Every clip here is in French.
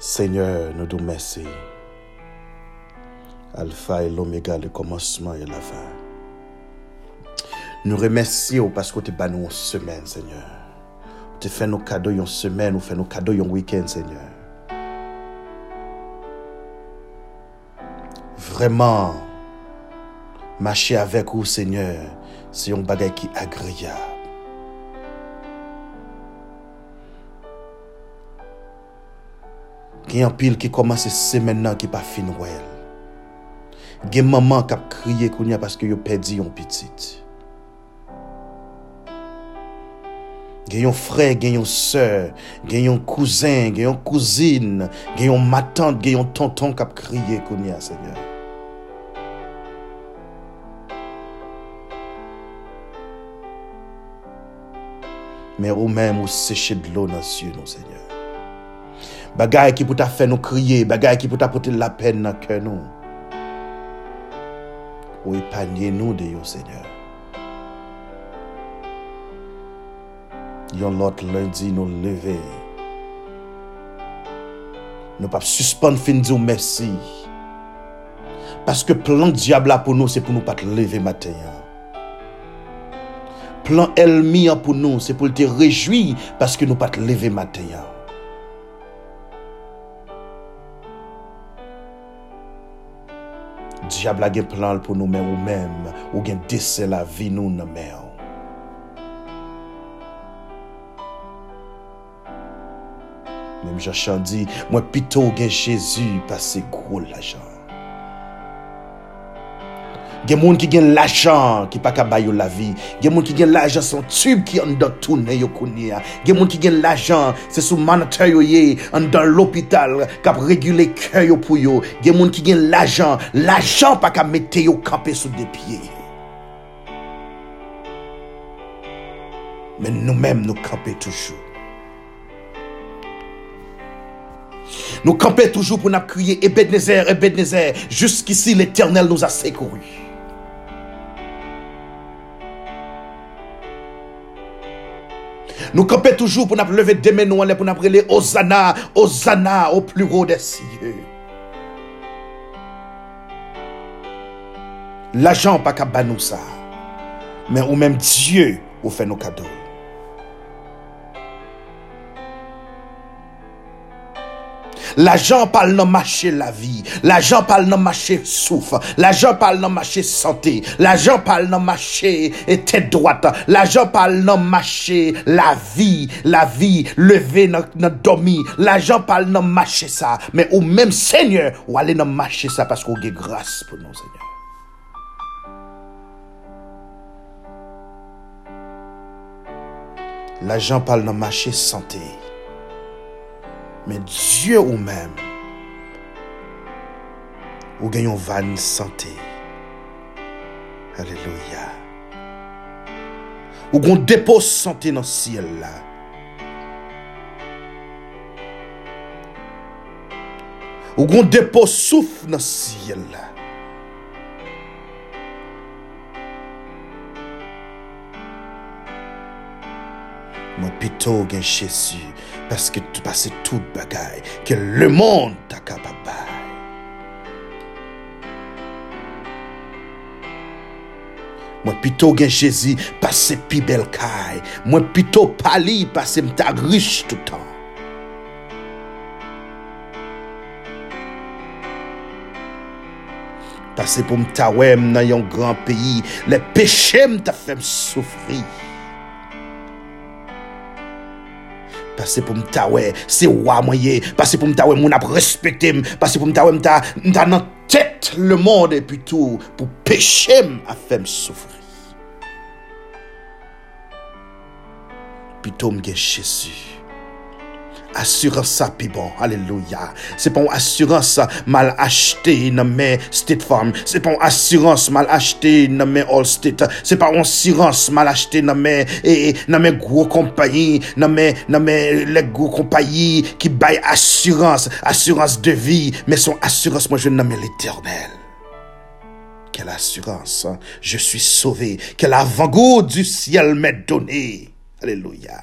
Seigneur, nous te remercions. Alpha et l'oméga, le commencement et la fin. Nous remercions parce que tu as nous une semaine, Seigneur. Tu fait nos cadeaux une semaine, ou fait nos cadeaux un week-end, Seigneur. Vraiment, marcher avec vous, Seigneur, c'est un bagage qui est agréable. A maman qui a crié parce que a perdu un petit. Il y a un frère, il y a une soeur, il y a un cousin, il y a une cousine, il y a ma tante, il y a un tonton qui a crié Seigneur. Mais ou vous séchez de l'eau dans les yeux, Seigneur. Bagay ki pou ta fè nou kriye, bagay ki pou ta pote la pen nan kè nou. Ou epanye nou de yo, Seigneur. Yon lot lundi nou leve. Nou pap suspande fin di ou mersi. Paske plan diabla pou nou se pou nou pat leve matenyan. Plan elmi an pou nou se pou te rejoui paske nou pat leve matenyan. Diabla gen plan pou nou men ou men, ou gen dese la vi nou nan men ou. Mem jachan di, mwen pito gen Jezu pase gwo la jan. Gen moun qui gen l'argent qui pas ka la vie. Gen moun qui gen l'argent son tube qui en dans tourner yo kounia. Gen moun qui gen l'argent c'est sous moniteur yo ye en dans l'hôpital qui réguler cœur yo pour yo. Gen moun qui gen l'argent, l'argent pas ka mettre yo camper sous des pieds. Mais nous-mêmes nous camper toujours. Nous camper toujours pour nous crier Ebenezer, Ebenezer. Jusqu'ici l'éternel nous a secouru. Nous camper toujours pour nous lever des mains nous pour nous appeler Hosanna, Hosanna au plus haut des cieux. L'argent pas qu'à nous ça. Mais ou même Dieu ou fait nos cadeaux. L'argent parle dans marché la vie. L'argent parle dans marché souffle. L'argent parle dans marché santé. L'argent parle dans marché tête droite. L'argent parle dans marché la vie. La vie lever dans dormi. L'argent parle dans marché ça. Mais au même Seigneur, ou aller dans marché ça parce qu'on a grâce pour nous, Seigneur. L'argent parle dans marché santé men Diyo ou men, ou genyon van sante. Aleluya. Ou gon depo sante nan siel la. Ou gon depo souf nan siel la. Mwen pito gen chesu. Paske te pase tout bagay Ke le moun ta kapabay Mwen pito gen jezi Pase pi bel kay Mwen pito pali Pase mta riche toutan Pase pou mta wem nan yon gran peyi Le peche mta fem soufri Pase pou mta we, se waman ye. Pase pou mta we, moun ap respekte m. Pase pou mta we, mta, mta nan tet le moun epi tou. Pou peche m a fe m soufri. Pi tou m gen chesu. Assurance ça puis bon alléluia. C'est pas une assurance mal acheté dans mes State Farm. Pas une assurance mal acheté dans mes All State pas une assurance mal dans mes gros compagnies dans mes dans mes les gros compagnies qui baillent assurance assurance de vie. Mais son assurance moi je nomme l'éternel. Quelle assurance hein? je suis sauvé. Quel avant-goût du ciel m'est donné. Alléluia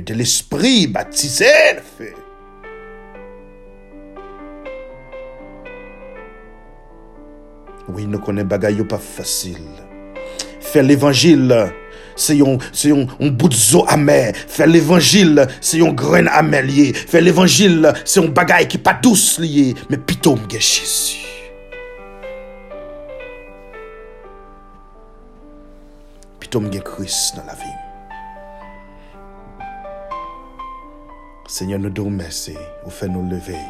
de l'esprit baptisé de feu. Oui, nous connaissons bagaille pas facile. Faire l'évangile, c'est un, bout de amer. Faire l'évangile, c'est un grain amer lié. Faire l'évangile, c'est un bagaille qui pas douce lié. Mais plutôt, m'gé Jésus. Plutôt, Christ dans la vie. Seigneur, nous devons merci, ou fait nous lever.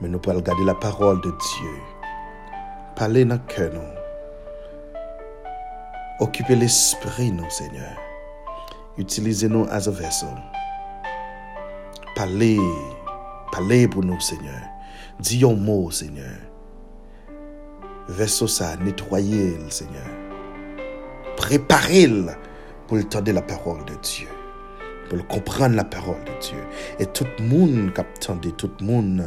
Mais nous pouvons regarder la parole de Dieu. Parler dans le cœur, nous. L'esprit, Seigneur. Utilisez-nous as a vessel. Parlez, parlez pour nous, Seigneur. Dis un mot, Seigneur. Vaisseau ça, nettoyez, Seigneur. Préparez-le pour le la parole de Dieu. Comprendre la parole de Dieu. Et tout le monde qui tout le monde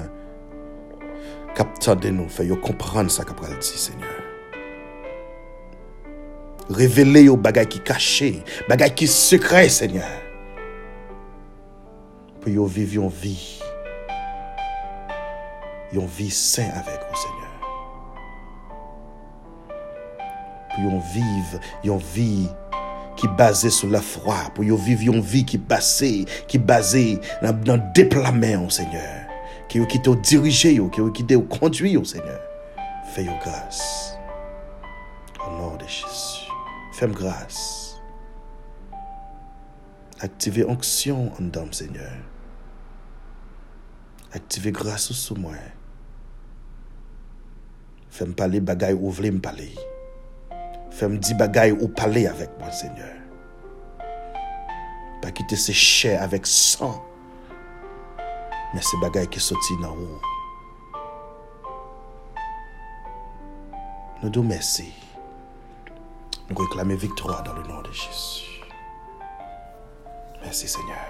qui attendait nous, fait comprendre ça qu'a dit, Seigneur. Révéler aux bagages qui cachés, bagages qui secrets, Seigneur. Pour yo vivre une vie. Vie sain avec vous, Seigneur. Pour yon vivre une vie qui est basée sur la foi. Pour yon vivre une vie qui est basée, qui est basée dans, dans le déploiement, Seigneur. Qui qui te diriger, qui qui te conduire, Seigneur. Fais your grâce. Au nom de Jésus. Fais-moi grâce. Activez onction en dame, Seigneur. Activez grâce sous moi. Fais-moi parler bagaille ou voulez me parler. Fais-moi dire bagaille ou parler avec moi, Seigneur. Pas quitter ces chairs avec sang. Mais c'est bagaille qui sorti dans haut. Nous nous merci. Nous réclamons victoire dans le nom de Jésus. Merci Seigneur.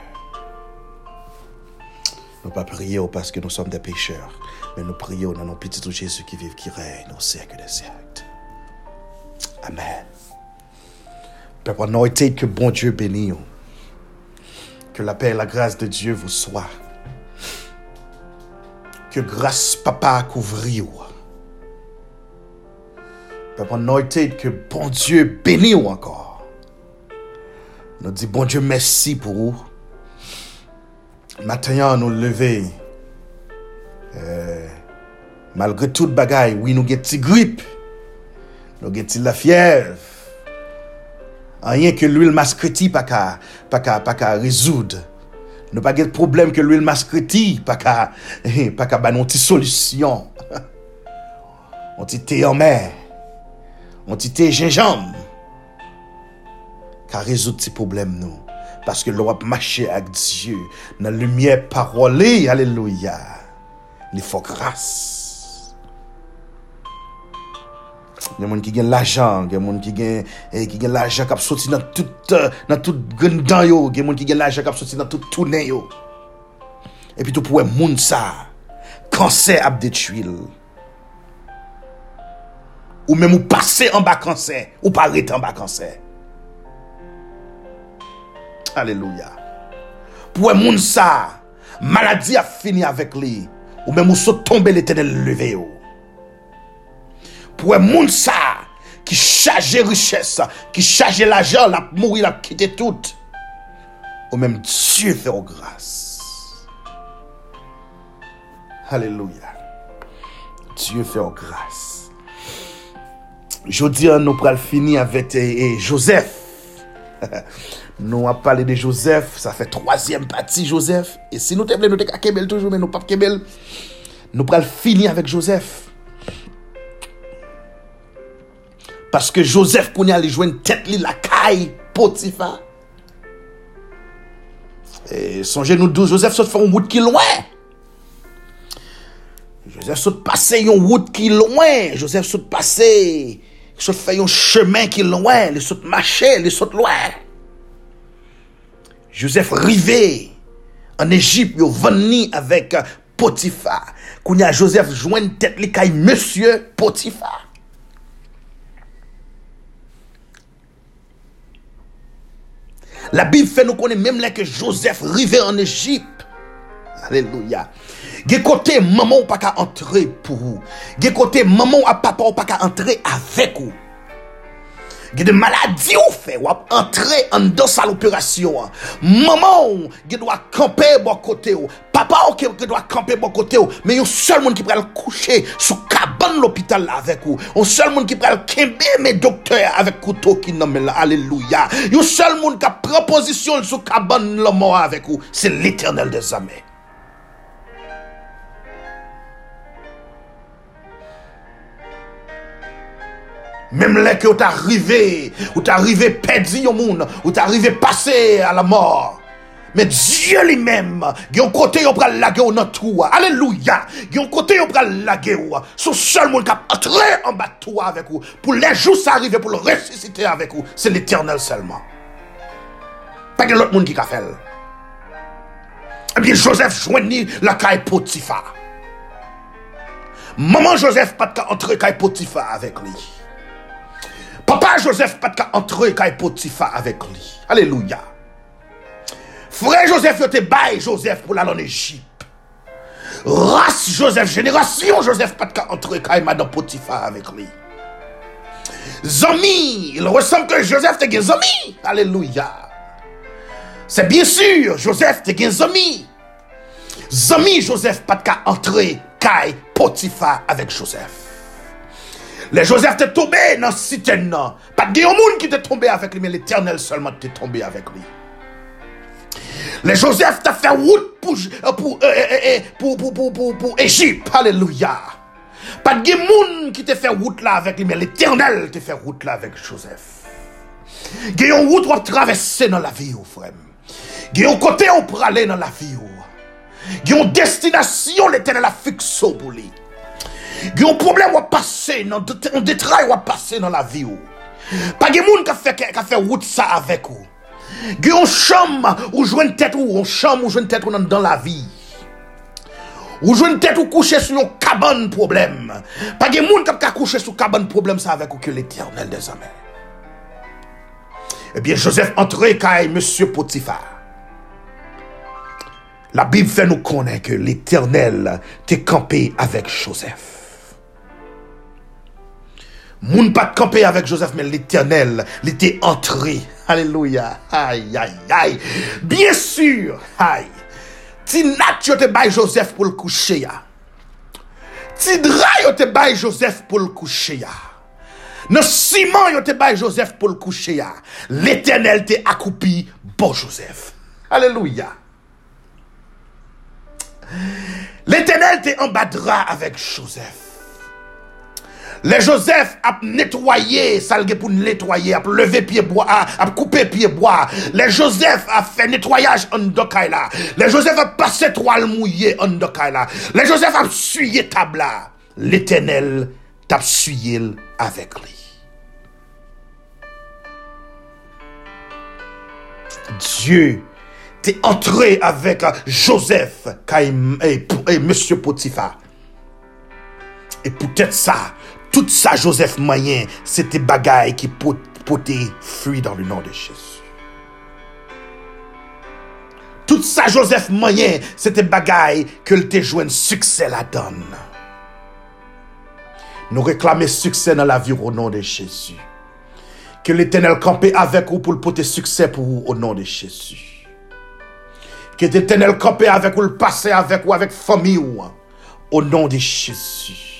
Nous ne pas prier parce que nous sommes des pécheurs, mais nous prions dans nos petits Jésus qui vit, qui règne au siècle des siècles. Amen. Père anointé, que bon Dieu bénisse. Que la paix et la grâce de Dieu vous soient. Que grâce, Papa, couvre Papa, anointé que bon Dieu bénisse encore. Nous dit bon Dieu merci pour vous. Maintenant, nous lever. Euh, malgré toute bagaille, oui, nous avons une grippe. Nou gen ti la fyev. Anyen ke l'huil maskreti pa ka, pa ka, pa ka rezoud. Nou pa gen problem ke l'huil maskreti pa ka, pa ka banon ti solusyon. On ti te yamè. On ti te jenjam. Ka rezoud ti problem nou. Paske lou ap mache ak Diyo. Nan lumiè parole, aleluya. Li fok ras. Gen moun ki gen l'ajan, gen moun ki gen eh, ki gen l'ajan kap soti nan tout uh, nan tout gendan yo, gen moun ki gen l'ajan kap soti nan tout tounen yo. E pi tou pou wè moun sa, kanser ap detwil. Ou mèm ou pase an ba kanser, ou pa rete an ba kanser. Aleluya. Pou wè moun sa, maladi ap fini avèk li, ou mèm ou so tombe l'etene leve yo. Pour un monde ça, qui charge richesse, qui charge l'argent, la mourir, la quitter tout. Ou même Dieu fait grâce. Alléluia. Dieu fait grâce. Jodi an nou pral fini avet Joseph. Nou ap pale de Joseph, sa fe troasyem pati Joseph. E si nou te ple nou te ka kebel toujou, men nou pap kebel. Nou pral fini avet Joseph. Paske Joseph kouni alè jwen tet li la kay potifa. E sonje nou dou, Joseph sot fè yon wout ki lwen. Joseph sot pase yon wout ki lwen. Joseph sot pase, sot fè yon chemen ki lwen. Li sot mache, li sot lwen. Joseph rive an Egypt yo veni avèk Potifa. Kouni a Joseph jwen tet li kay Monsie Potifa. La Bib fè nou konen mèm lè ke Joseph rive an Egypt. Alléluia. Ge côté maman ou pas qu'à entrer pour vous. Ge côté maman ou papa ou pas qu'à entrer avec vous. Ge de maladie ou fait ou entrer en dans sa l'opération. Maman qui doit camper bon côté ou. Papa ou qui doit camper bon côté ou. Mais un seul monde qui peut coucher sous cabane l'hôpital avec vous. Un seul monde qui peut kembe mes docteurs avec couteau qui nomme là. Alléluia. Un seul monde qui a proposition sous cabane le mort avec vous. C'est l'éternel Même là que tu arrivé, ou tu arrivé perdu au monde, ou tu arrivé passé à la mort. Mais Dieu lui-même, un côté qui va laguer dans toi. Alléluia. A un côté qui va laguer. Son seul monde qui a entré en bas de toi avec vous. Pour les jours s'arriver, pour le ressusciter avec vous. C'est l'éternel seulement. Pas de l'autre monde qui a fait. Eh bien, Joseph joignit la caille Potiphar. Maman Joseph pas entrer caille Potiphar avec lui. Joseph pas entrer caille Potiphar avec lui. Alléluia. Frère Joseph, yo te bail Joseph pour l'aller en Égypte. Race Joseph, génération Joseph, pas de entrer quand Madame Potiphar avec lui. Zami, il ressemble que Joseph te zami. Alléluia. C'est bien sûr, Joseph te zami. Zami Joseph, pas de entrer Kai Potiphar avec Joseph. Les Joseph te tombé dans le citerne. Pas de monde qui t'est tombé avec lui, mais l'éternel seulement t'est tombé avec lui. Les Joseph t'a fait route pour, pour, Égypte. Alléluia. Pas de monde qui te fait route avec lui, mais l'éternel te fait route avec Joseph. Une route pour traverser dans la vie, frère. Un côté pour aller dans la vie. Une destination, l'éternel a fixé pour lui. Il y a un problème à passer, un détail à passer dans la vie. Pas de monde qui a fait, qui a fait route ça avec vous. Il y a une chambre où je une tête ou une chambre où je une tête dans la vie. Ou je une tête ou coucher sur une cabane problème. Pas de monde qui a couché sur cabane problème ça avec que l'éternel des hommes. Eh bien, Joseph entrait quand monsieur Potiphar. La Bible fait nous connaître que l'éternel t'est campé avec Joseph. Moun pas campé avec Joseph, mais l'éternel était entré. Alléluia. Aïe, aïe, aïe. Bien sûr. Aïe. Ti nat te bay Joseph pour le coucher ya. Ti dra yo te bay Joseph pour le coucher ya. Ne ciment yo te bay Joseph pour le coucher ya. L'éternel te accoupi bon Joseph. Alléluia. L'éternel te embadra avec Joseph. Les Joseph a nettoyé, salgue pour nettoyer, a levé pied bois, a coupé pied bois. Les Joseph a fait nettoyage en dokaila. Les Joseph a passé toile mouillée en dokaila. Les Joseph a suyé tabla. L'éternel t'a suyé avec lui. Dieu t'est entré avec Joseph et, Monsieur Potiphar. Et peut-être ça, tout ça, Joseph Mayen, c'était bagaille qui potait fruit dans le nom de Jésus. Tout ça, Joseph Mayen, c'était bagaille que te joué un succès la donne. Nous réclamer succès dans la vie au nom de Jésus. Que l'éternel campe avec vous pour le porter succès pour vous au nom de Jésus. Que l'éternel campe avec vous, le passer avec vous, avec famille au nom de Jésus.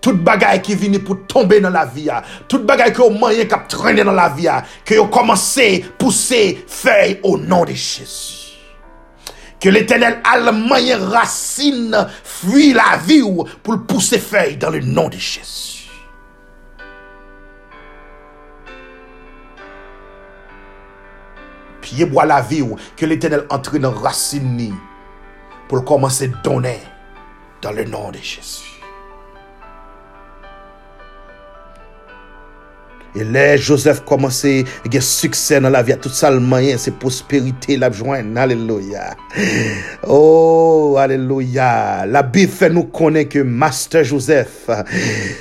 Tout bagay qui vini pour tomber dans la vie, tout bagay qui au moyen qui traîner dans la vie, que ont commencé pousser feuille au nom de Jésus. Que l'éternel a le moyen racine, fuit la vie pour pousser feuille dans le nom de Jésus. Pied bois la vie que l'éternel entre dans racine pour commencer à donner dans le nom de Jésus. Et là, Joseph à avoir succès dans la vie. Tout ça, le moyen, c'est prospérité, la joindre. Alléluia. Oh, alléluia. La Bible fait nous connaître que Master Joseph,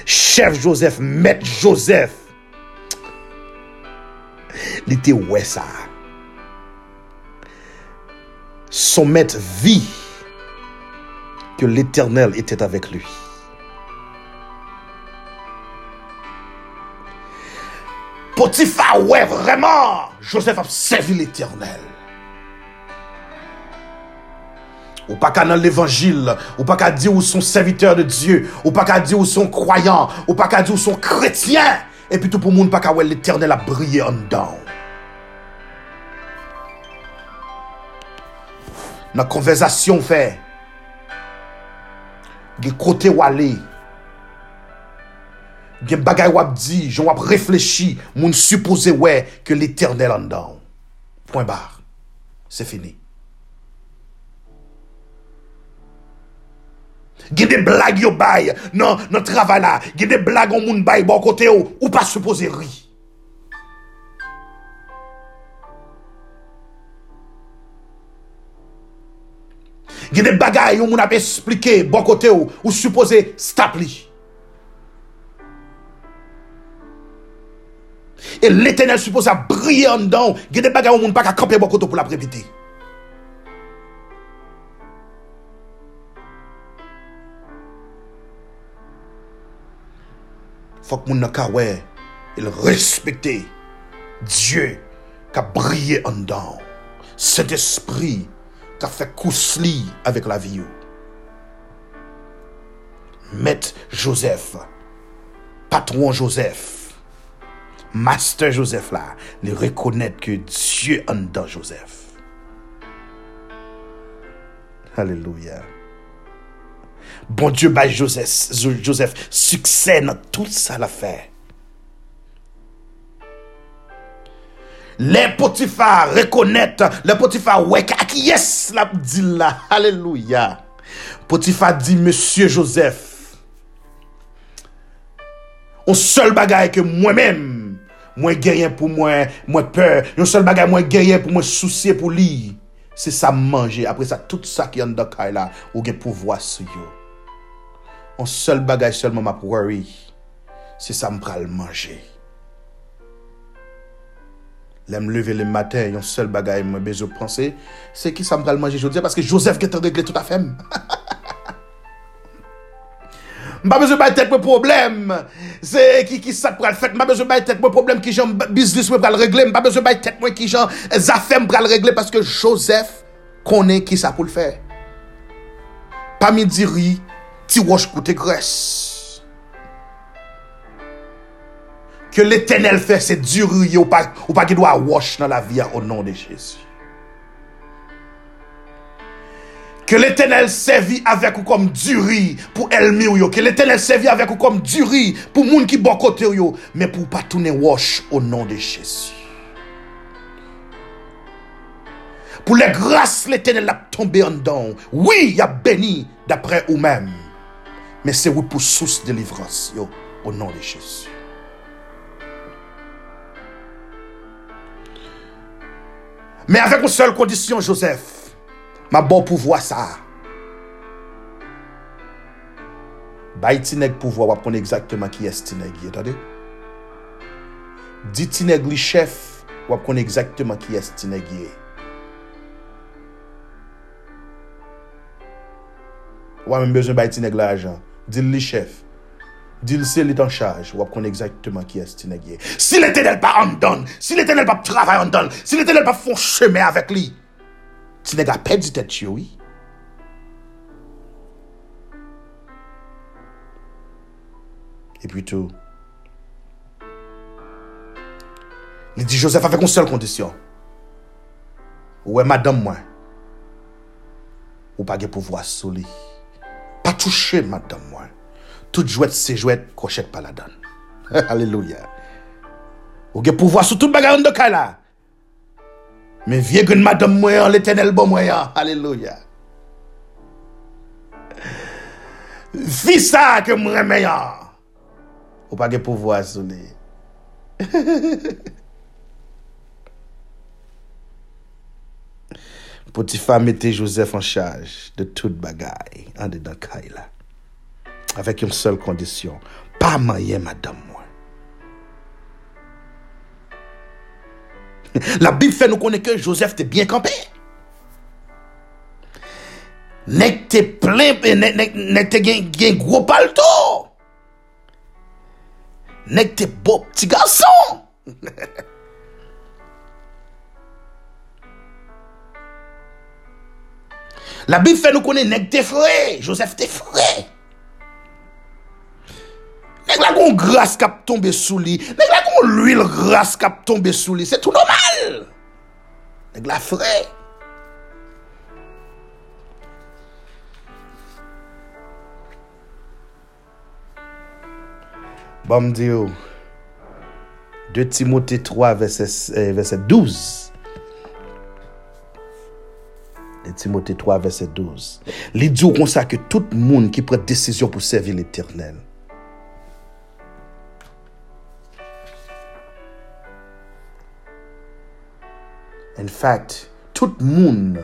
chef Joseph, maître Joseph, il était ouais ça? son maître vit que l'Éternel était avec lui. Potiphar, ouais, vraiment, Joseph a servi l'Éternel. Ou pas qu'à dans l'évangile, ou pas qu'à dire où sont serviteurs de Dieu, ou pas qu'à dire où sont croyants, ou pas qu'à dire où sont chrétiens, et puis tout pour le monde pas qu'à l'éternel a brillé en dedans. Dans la conversation fait, il côté où aller, gen bagay wap di, joun wap reflechi, moun suppose wè ke l'Eternel an dan. Point bar. Se fini. Gen de blag yo bay nan, nan travay la, gen de blag an moun bay bon kote yo, ou pa suppose ri. Gen de bagay yo moun ap esplike bon kote yo, ou suppose stap li. Et l'éternel suppose à briller en dedans. Il y a des bagailles où pas qu'à camper côté pour la préviter. faut que mon ouais, il respecte Dieu qui a brillé en dedans. Cet esprit qui a fait cousli avec la vie. Maître Joseph, patron Joseph, master Joseph là, il reconnaître que Dieu en dedans Joseph. Alléluia. Bon Dieu, bah Joseph, Joseph, succès dans tout ça l'affaire. Les Potiphar reconnaître, les Potiphar ouais, qui est la dit là? Alléluia. Potiphar dit, Monsieur Joseph, on seul bagaille que moi-même, mwen genyen pou mwen, mwen peur, yon sol bagay mwen genyen pou mwen souciye pou li. Se sa manje, apre sa, tout sa ki yon dokay la, ou gen pou vwa sou yo. Yon sol bagay solman map worry, se sa mpral manje. Lem leve le maten, yon sol bagay mwen bezo pranse, se ki sa mpral manje, jodze, paske Joseph getan regle tout afem. Ha ha ha. De tête pour problème. C'est qui qui ça pour le faire. M'a besoin de tête pour problème qui j'en business pour le régler. M'a besoin de tête moi qui j'en affaires pour le régler parce que Joseph connaît qui ça pour le faire. Pas midi riz, ti wash koute graisse. Que l'éternel fait, c'est dur ou pas qui doit wash dans la vie au nom de Jésus. Que l'éternel servit avec ou comme duri pour elmi. Que l'éternel servit avec ou comme duri pour moun qui yo. Mais pour pas tourner wash au nom de Jésus. Pour les grâces, l'éternel a tombé en dedans. Oui, il a béni d'après vous-même. Mais c'est vous pour source de délivrance, yo, au nom de Jésus. Mais avec une seule condition, Joseph, Ma bon pouvoi sa. Bay ti neg pouvoi wap kon exactement ki es ti neg ye, tade? Di ti neg li chef wap kon exactement ki es ti neg ye. Wap men bezon bay ti neg la ajan. Di li chef. Dil se li tan chaj, wap kon exactement ki es ti negye. Si l'Eternel pa an don, si l'Eternel pa travay an don, si l'Eternel pa fon cheme avek li, ti neg a pedi tet yo yi. E pi tou, li di Joseph avek on sel kondisyon. Ouwe madame mwen, ou bagye pou vwa sou li. Pa touche madame mwen. Tout jwet se jwet, kochet pa la dan. Aleluya. Ou ge pou vwa sou tout bagayon de kay la. Men vie gen madame mwen an, l'Eternel bon mwen an. Aleluya. Vi sa ke mwen mwen an. Ou pa ge pouvo a souli. Potifa mette Joseph an chaj de tout bagay an de dan kay la. Avèk yon sol kondisyon. Pa manye madame mwen. La bib fè nou konè ke Joseph te byen kampè. Nèk te plen, nèk te gen, gen gro palto. Nèk te bo pti gason. La bib fè nou konè nèk te fre. Joseph te fre. Nèk la kon gras kap tombe sou li. Nèk la kon l'huil gras kap tombe sou li. Se tout normal. Nèk la fre. Bam diyo. 2 Timote 3 verset 12. 2 Timote 3 verset 12. Li diyo kon sa ke tout moun ki pre desisyon pou servi l'Eternel. In fact, tout moun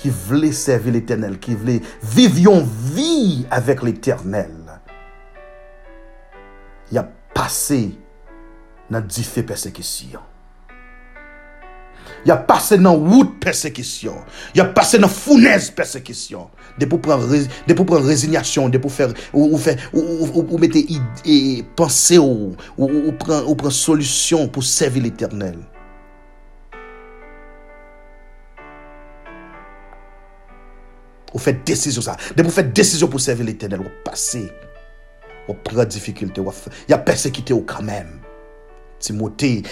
ki vle servi l'Eternel, ki vle vivyon vi avèk l'Eternel, ya pase nan di fe persekisyon. Ya pase nan wout persekisyon. Ya pase nan founez persekisyon. De pou pran rezinyasyon, de pou fè, ou mette pense ou, ou pran solusyon pou servi l'Eternel. Ou fè desisyon sa. De pou fè desisyon pou servi l'Eternel, ou pase ou pran difikilte, ya persekite ou kamem. Timote,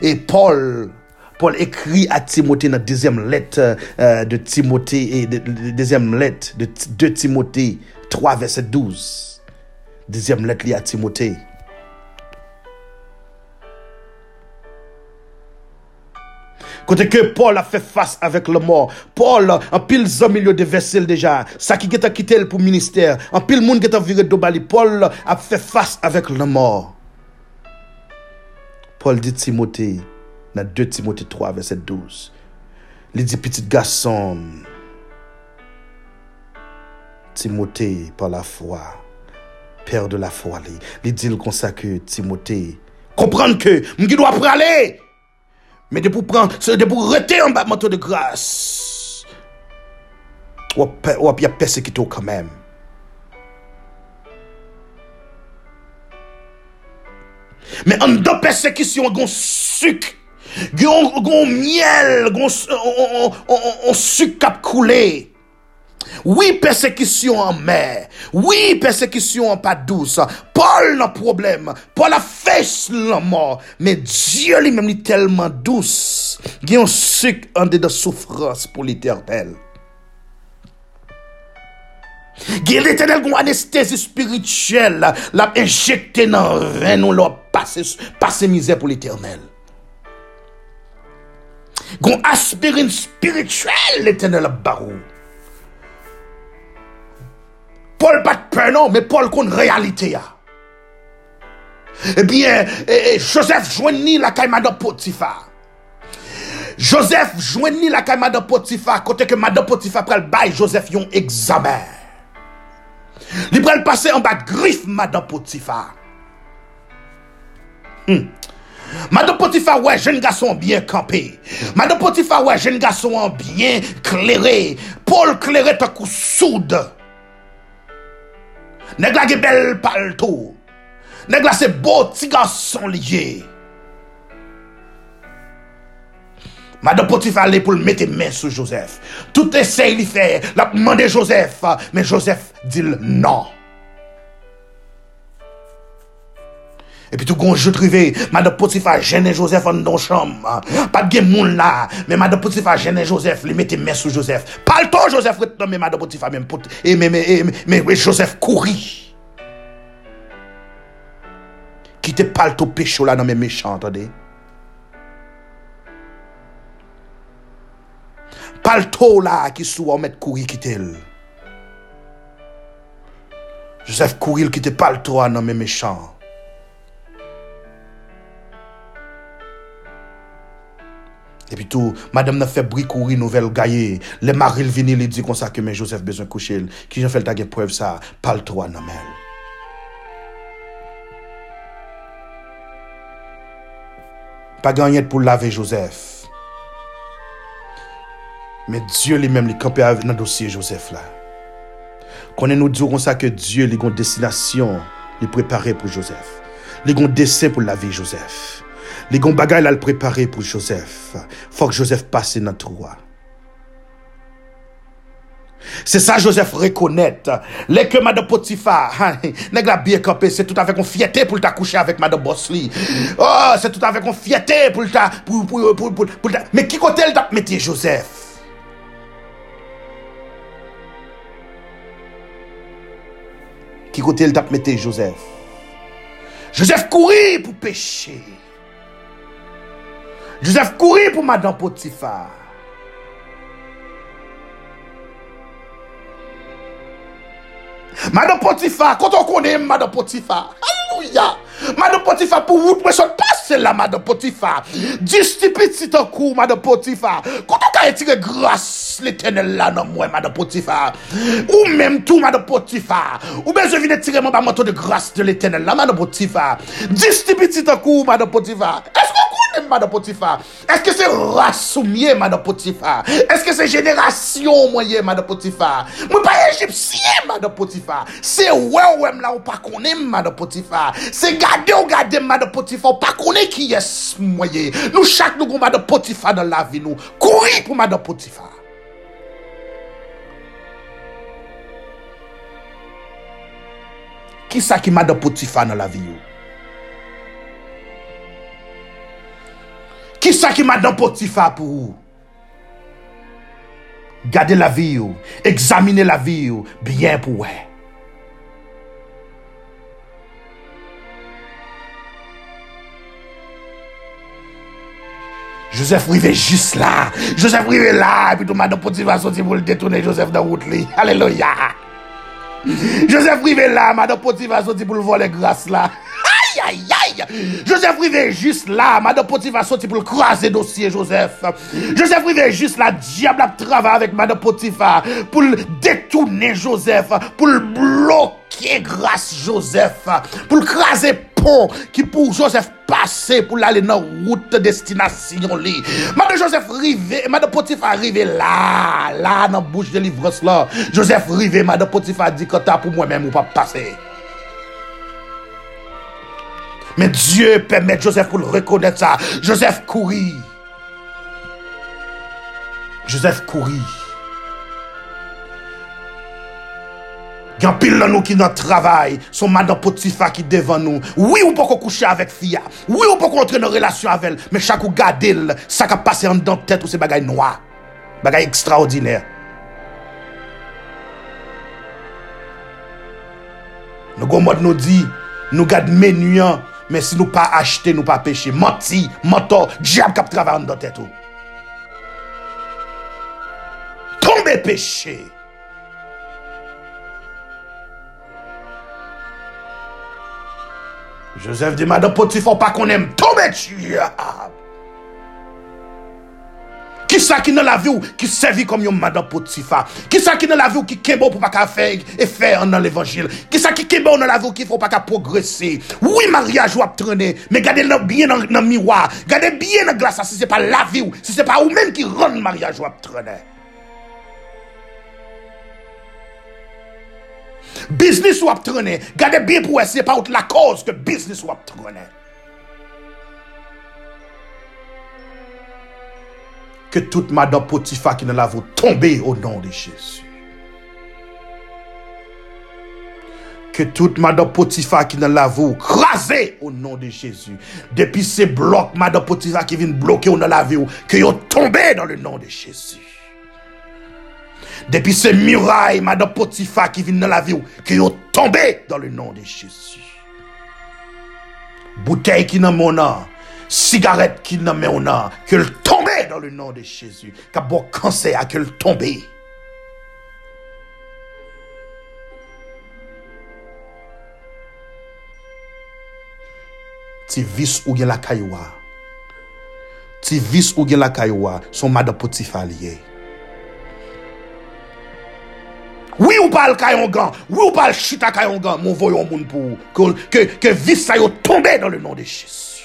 et Paul, Paul écrit à Timothée dans la deuxième lettre de Timothée, deuxième lettre de 2 Timothée 3 verset 12. Deuxième lettre liée à Timothée. Kote ke Paul a fe fase avèk le mor. Paul an pil zan milyo de vesel deja. Sa ki get a kite el pou minister. An pil moun get a vire do bali. Paul a fe fase avèk le mor. Paul di Timote nan 2 Timote 3 verset 12. Li di pitit gason. Timote par la fwa. Père de la foi. Li, li di l konsa ke Timote. Kompran ke mgi dwa prale. Men de pou pran, se de pou rete an ba manto de grase. Wap ya persekito kamem. Men an do persekisyon gon suk. Gon miel, gon suk kap koule. Oui, persécution en mer. Oui, persécution en pas douce. Paul n'a problème. Paul a fait la mort. Mais Dieu lui-même est tellement douce. Il y a un sucre en de souffrance pour l'éternel. Gye l'Eternel goun anestesi spirituel la injekte nan ren ou lor pase mize pou l'Eternel. Goun aspirin spirituel l'Eternel barou. Paul pat pe non, men Paul kon realite ya. Eh Ebyen, eh, eh, Joseph jwen ni la kay madan Potifa. Joseph jwen ni la kay madan Potifa, kote ke madan Potifa pral bay Joseph yon examen. Li pral pase an bat grif madan Potifa. Hmm. Madame Potiphar, ouais, jeune garçon bien campé. Madame Potiphar, ouais, jeune garçon bien clairé. Paul clairé, t'as coup soude. Nèk la ge bel palto. Nèk la se bo ti gason liye. Madame Potif ale pou l mette men sou Joseph. Tout esey li fè, la mande Joseph. Men Joseph dil nan. Epi tou gonjou trive, mada potifa jene Josef an don chom. Pat gen moun la, men mada potifa jene Josef, li mette men sou Josef. Pal ton Josef ret nan men mada potifa men pot, e men men, men we Josef kouri. Kite pal to pechou la nan men mechant, ade. Pal to la ki sou an met kouri kite el. Josef kouri l kite pal to la ah, nan men mechant. Epi tou, madame nan fe brikouri nouvel gaye, le maril vini li di konsa ke men Joseph bezon kouchel, ki jen fel tagye prev sa, pal tro an amel. Pa ganyet pou lave Joseph. Men Diyo li men li kampe nan dosye Joseph la. Konen nou diyo konsa ke Diyo li gon destinasyon li prepare pou Joseph. Li gon desen pou lave Joseph. Il a un bagage à le préparer pour Joseph. Faut que Joseph passe dans le roi. C'est ça Joseph reconnaît. Les que Madame Potiphar, nèg la bien campé, c'est tout avec une fierté pour ta coucher avec Madame Bosley. Oh, c'est tout avec une fierté pour ta pour pour pour pour, pour ta... mais qui côté elle t'a mettre Joseph? Qui côté elle t'a mettre Joseph? Joseph courit pour pécher. Joseph kouri pou madan Potifar. Madan Potifar, konton konen madan Potifar. Aleluya. Madan Potifar pou wout mwen son pase la madan Potifar. Distipit sitan kou madan Potifar. Konton ka etire gras l'Eternel la nan mwen madan Potifar. Ou menm tou madan Potifar. Ou ben je vine etire mwen ba manto de gras de l'Eternel la madan Potifar. Distipit sitan kou madan Potifar. Esko kou? madame Potiphar? Est-ce que c'est race madame Potiphar? Est-ce que c'est génération moyenne, madame Potiphar? Moi pas égyptien, madame Potiphar. C'est ouais ouais là ou pas connaît madame Potiphar. C'est garder ou garder madame Potiphar, pas connaît qui est moyen. Nous chaque nous madame Potiphar dans la vie nous. Courir pour madame Potiphar. Ki sa ki madame Potiphar dans la vie yo? sa ki madan potifa pou ou? Gade la vi yo, examine la vi yo, byen pou we. Joseph rive jist la, Joseph rive la, epi tou madan potifa soti pou l detounen Joseph da wout li. Aleluya! Joseph rive la, madan potifa soti pou l vole gras la. Ayayay! travail. Joseph Rivet juste là, madame Potiphar sorti pour le craser dossier Joseph. Joseph Rivet juste là, diable a travaillé avec madame Potiphar pour le détourner Joseph, pour le bloquer grâce Joseph, pour le craser pont qui pour Joseph passer pour aller dans route destination li. Madame Joseph rivé, madame Potiphar arrivé là, là dans bouche de livrance là. Joseph rivé, madame Potiphar dit que t'as pour moi-même ou pas passer. Men Diyo pèmèd Joseph pou l rekonèt sa. Joseph kouri. Joseph kouri. Gyan pil nan nou ki nan travay, son madan potifa ki devan nou. Oui ou pou kon kouche avèk fiya, oui ou pou kon entre nan relasyon avèl, men chak ou gade l, sa ka pase an dan tèt ou se bagay noa. Bagay ekstraordinèr. Nou goun mod nou di, nou gade menuyan, Men si nou pa achete, nou pa peche, manti, mantor, diab kap travane do tèt ou. Konbe peche. Joseph di, madame Potifon pa konen, tombe diab. Qui ça qui dans la vie ou qui servi comme une Madame Potiphar? Qui ça qui dans la vie ou qui kebo pas qu'à faire et faire dans l'évangile? Qui ça qui kebo dans la vie ou pas qu'à progresser? Oui, mariage ou traîner, mais gardez le bien dans le miroir. Gardez bien la glace si c'est pas la vie ou si c'est pas ou qui rend le mariage ou à traîner. Business ou ap trene, gade bien pour pas out la cause que business ou ap trene. Que toute madame Potiphar qui ne la vous tomber au nom de Jésus. Que toute madame Potiphar qui ne la vous craser au nom de Jésus. Depuis ces blocs, madame Potiphar qui viennent bloquer de la vie, que vous tombez dans le nom de Jésus. Depuis ces murailles, Madame Potiphar qui viennent dans la vie, qui ont tombé dans le nom de Jésus. Bouteille qui n'a mon nom, cigarette qui n'a mon nom, qu'elle tombe dans le nom de Jésus. Car bon cancer à qu'elle tombe. Ti vis ou gen la kaywa. Ti vis ou gen la kaywa, son Madame Potiphar lié. Oui ou pas le caillon gant, oui ou pas le chita mon voyons moun pour que, que, que vis ça yo tombe dans le nom de Jésus.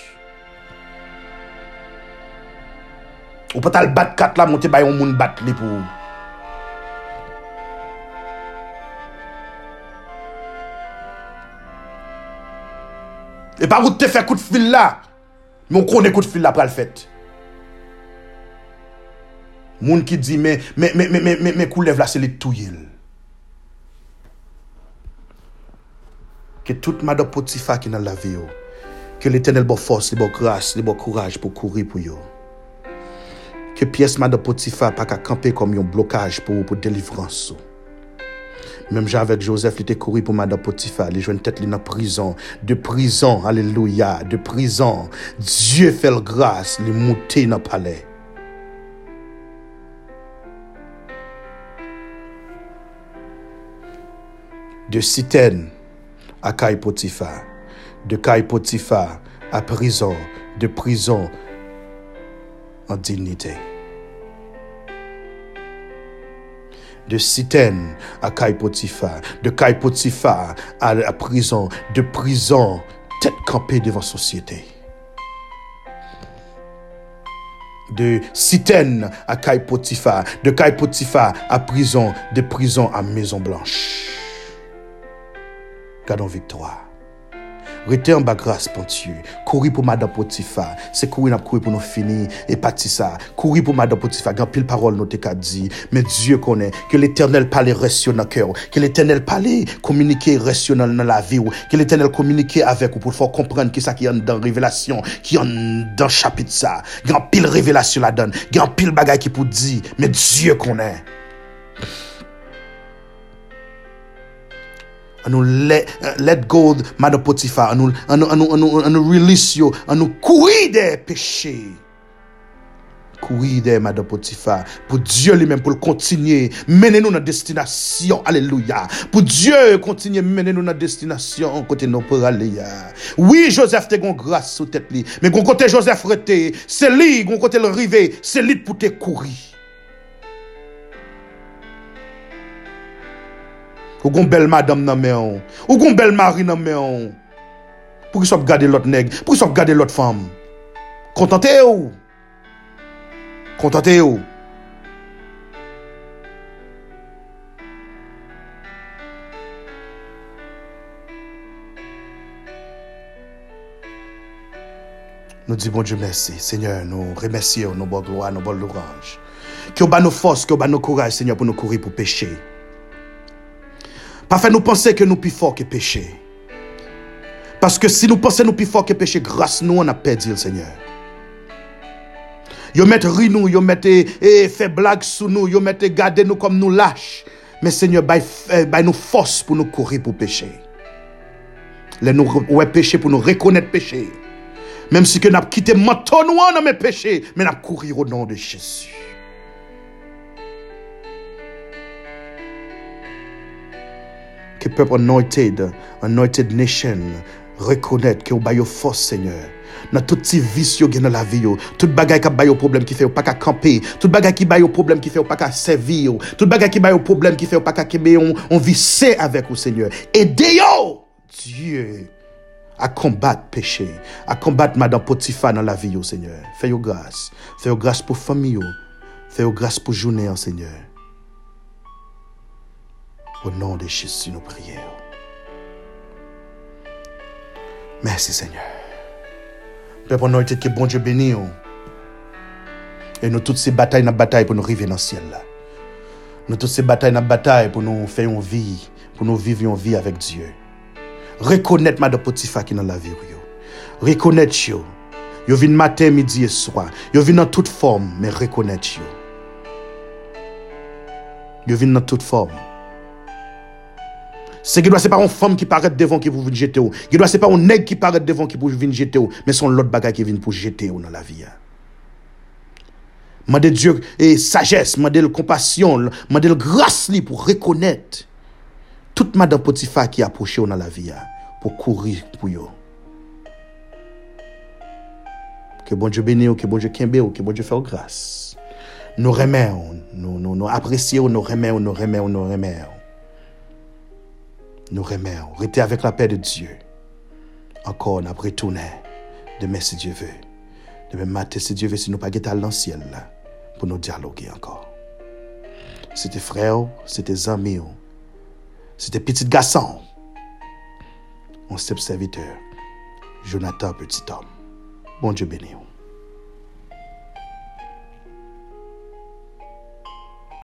Ou patal bat kat la monte bayon moun bat li pou. E pa wout te fe kout fil la. Moun konen kout fil la pral fet. Moun ki di men, men, men, men, men, men kou lev la se li touyel. Ke tout madop poti ki nan la vi yo. Ke li tenel bo fos, li bo kras, li bo kouraj pou kouri pou yo. ke piyesman de Potifa pa ka kampe kom yon blokaj pou, pou delivransou. Mem jan avèk Joseph li te kouri pou madan Potifa, li jwen tèt li nan prizon, de prizon, aleluya, de prizon, Diyo fèl grâs, li moutè nan pale. De siten, a kay Potifa, de kay Potifa, a prizon, de prizon, en dignité. de Sitène à Kai de Kai à la prison, de prison, tête campée devant société. De Sitène à Kai de Kai à prison, de prison à Maison Blanche. Gardons victoire. Rete an bagras pon tiyo. Kouri pou madan potifa. Se kouri nap kouri pou nou fini. E pati sa. Kouri pou madan potifa. Gan pil parol nou te ka di. Men Diyo konen. Ke l'Eternel pale resyon nan kèw. Ke l'Eternel pale komunike resyon nan la vi ou. Ke l'Eternel komunike avek ou pou fò komprende ki sa ki an dan revelasyon. Ki an dan chapit sa. Gan pil revelasyon la dan. Gan pil bagay ki pou di. Men Diyo konen. an nou let, let go mada potifa, an nou, an nou, an nou, an nou, an nou release yo, an nou koui de peche. Koui de mada potifa, pou Diyo li men pou kontinye, menen nou nan destinasyon, aleluya. Non pou Diyo kontinye menen nou nan destinasyon, kote nou pou aleya. Oui, Joseph te gon grase sou tet li, men gon kote Joseph rete, se li gon kote le rive, se li pou te kouri. Ou gon bel madame nan men an. Ou gon bel mari nan men an. Pou ki sop gade lot neg. Pou ki sop gade lot fam. Kontante ou. Kontante ou. Nou di bon Dieu mersi. Seigneur nou remersi ou nou bo gloa, nou bo lourange. Ki ou ba nou fos, ki ou ba nou kouraj, Seigneur pou nou kouri pou peche. Pas nous penser que nous plus fort que péché. Parce que si nous pensons nous plus fort que péché, grâce nous, on a perdu le Seigneur. Yo mettent ri nous, yo mettent eh, fait blague sur nous, yo mettent garder nous comme nous lâches. Mais Seigneur, bay, eh, nous force pour nous courir pour pécher. Les nous ouais péché pour nous reconnaître péché. Même si que nous avons quitté maintenant dans mes péchés, mais nous avons courir au nom de Jésus. peuple anointed, anointed nation, reconnaître que vous avez force, Seigneur. Dans tout petit vice qui dans la vie, tout bagay qui a problème qui fait pas qu'à camper, tout bagay qui a problème qui fait pas qu'à servir, tout bagay qui a problème qui fait pas qu'à on, on vissé avec vous, Seigneur. Aidez-yo, Dieu, à combattre péché, à combattre Madame Potiphar dans la vie, Seigneur. Fais-vous grâce. Fais-vous grâce pour famille, fais-yo grâce pour journée, Seigneur. Au nom de Jésus, nous prions. Merci Seigneur. Père, nous que bon Dieu béni. Et nous toutes ces batailles, nous bataille pour nous arriver dans le ciel. Nous toutes ces batailles, nous bataille pour nous faire une vie, pour nous vivre une vie avec Dieu. Reconnaître Madame Potiphar qui est dans la vie. Reconnaître yo. Yo vient matin, midi et soir. Yo vient dans toute forme, mais reconnaître yo. Yo vient dans toute forme. Se gè dwa se pa yon fòm ki paret devan ki pou vin jete ou. Gè dwa se pa yon neg ki paret devan ki pou vin jete ou. Men son lot bagay ki vin pou jete ou nan la vi ya. Mande Diyo e sajes, mande l kompasyon, mande l gras li pou rekonèt. Tout madan potifa ki aposhe ou nan la vi ya. Pou kouri pou yo. Ke bon Diyo bene ou, ke bon Diyo kenbe ou, ke bon Diyo fè ou gras. Nou remè ou, nou apresye ou, nou remè ou, nou remè ou, nou remè ou. nous remèrent, rester avec la paix de Dieu. Encore, nous retourné demain si Dieu veut. Demain matin si Dieu veut, si nous pas guetter dans le ciel pour nous dialoguer encore. C'était frères, c'était amis, c'était petit garçon. On s'est serviteur, Jonathan, petit homme. Bon Dieu béni.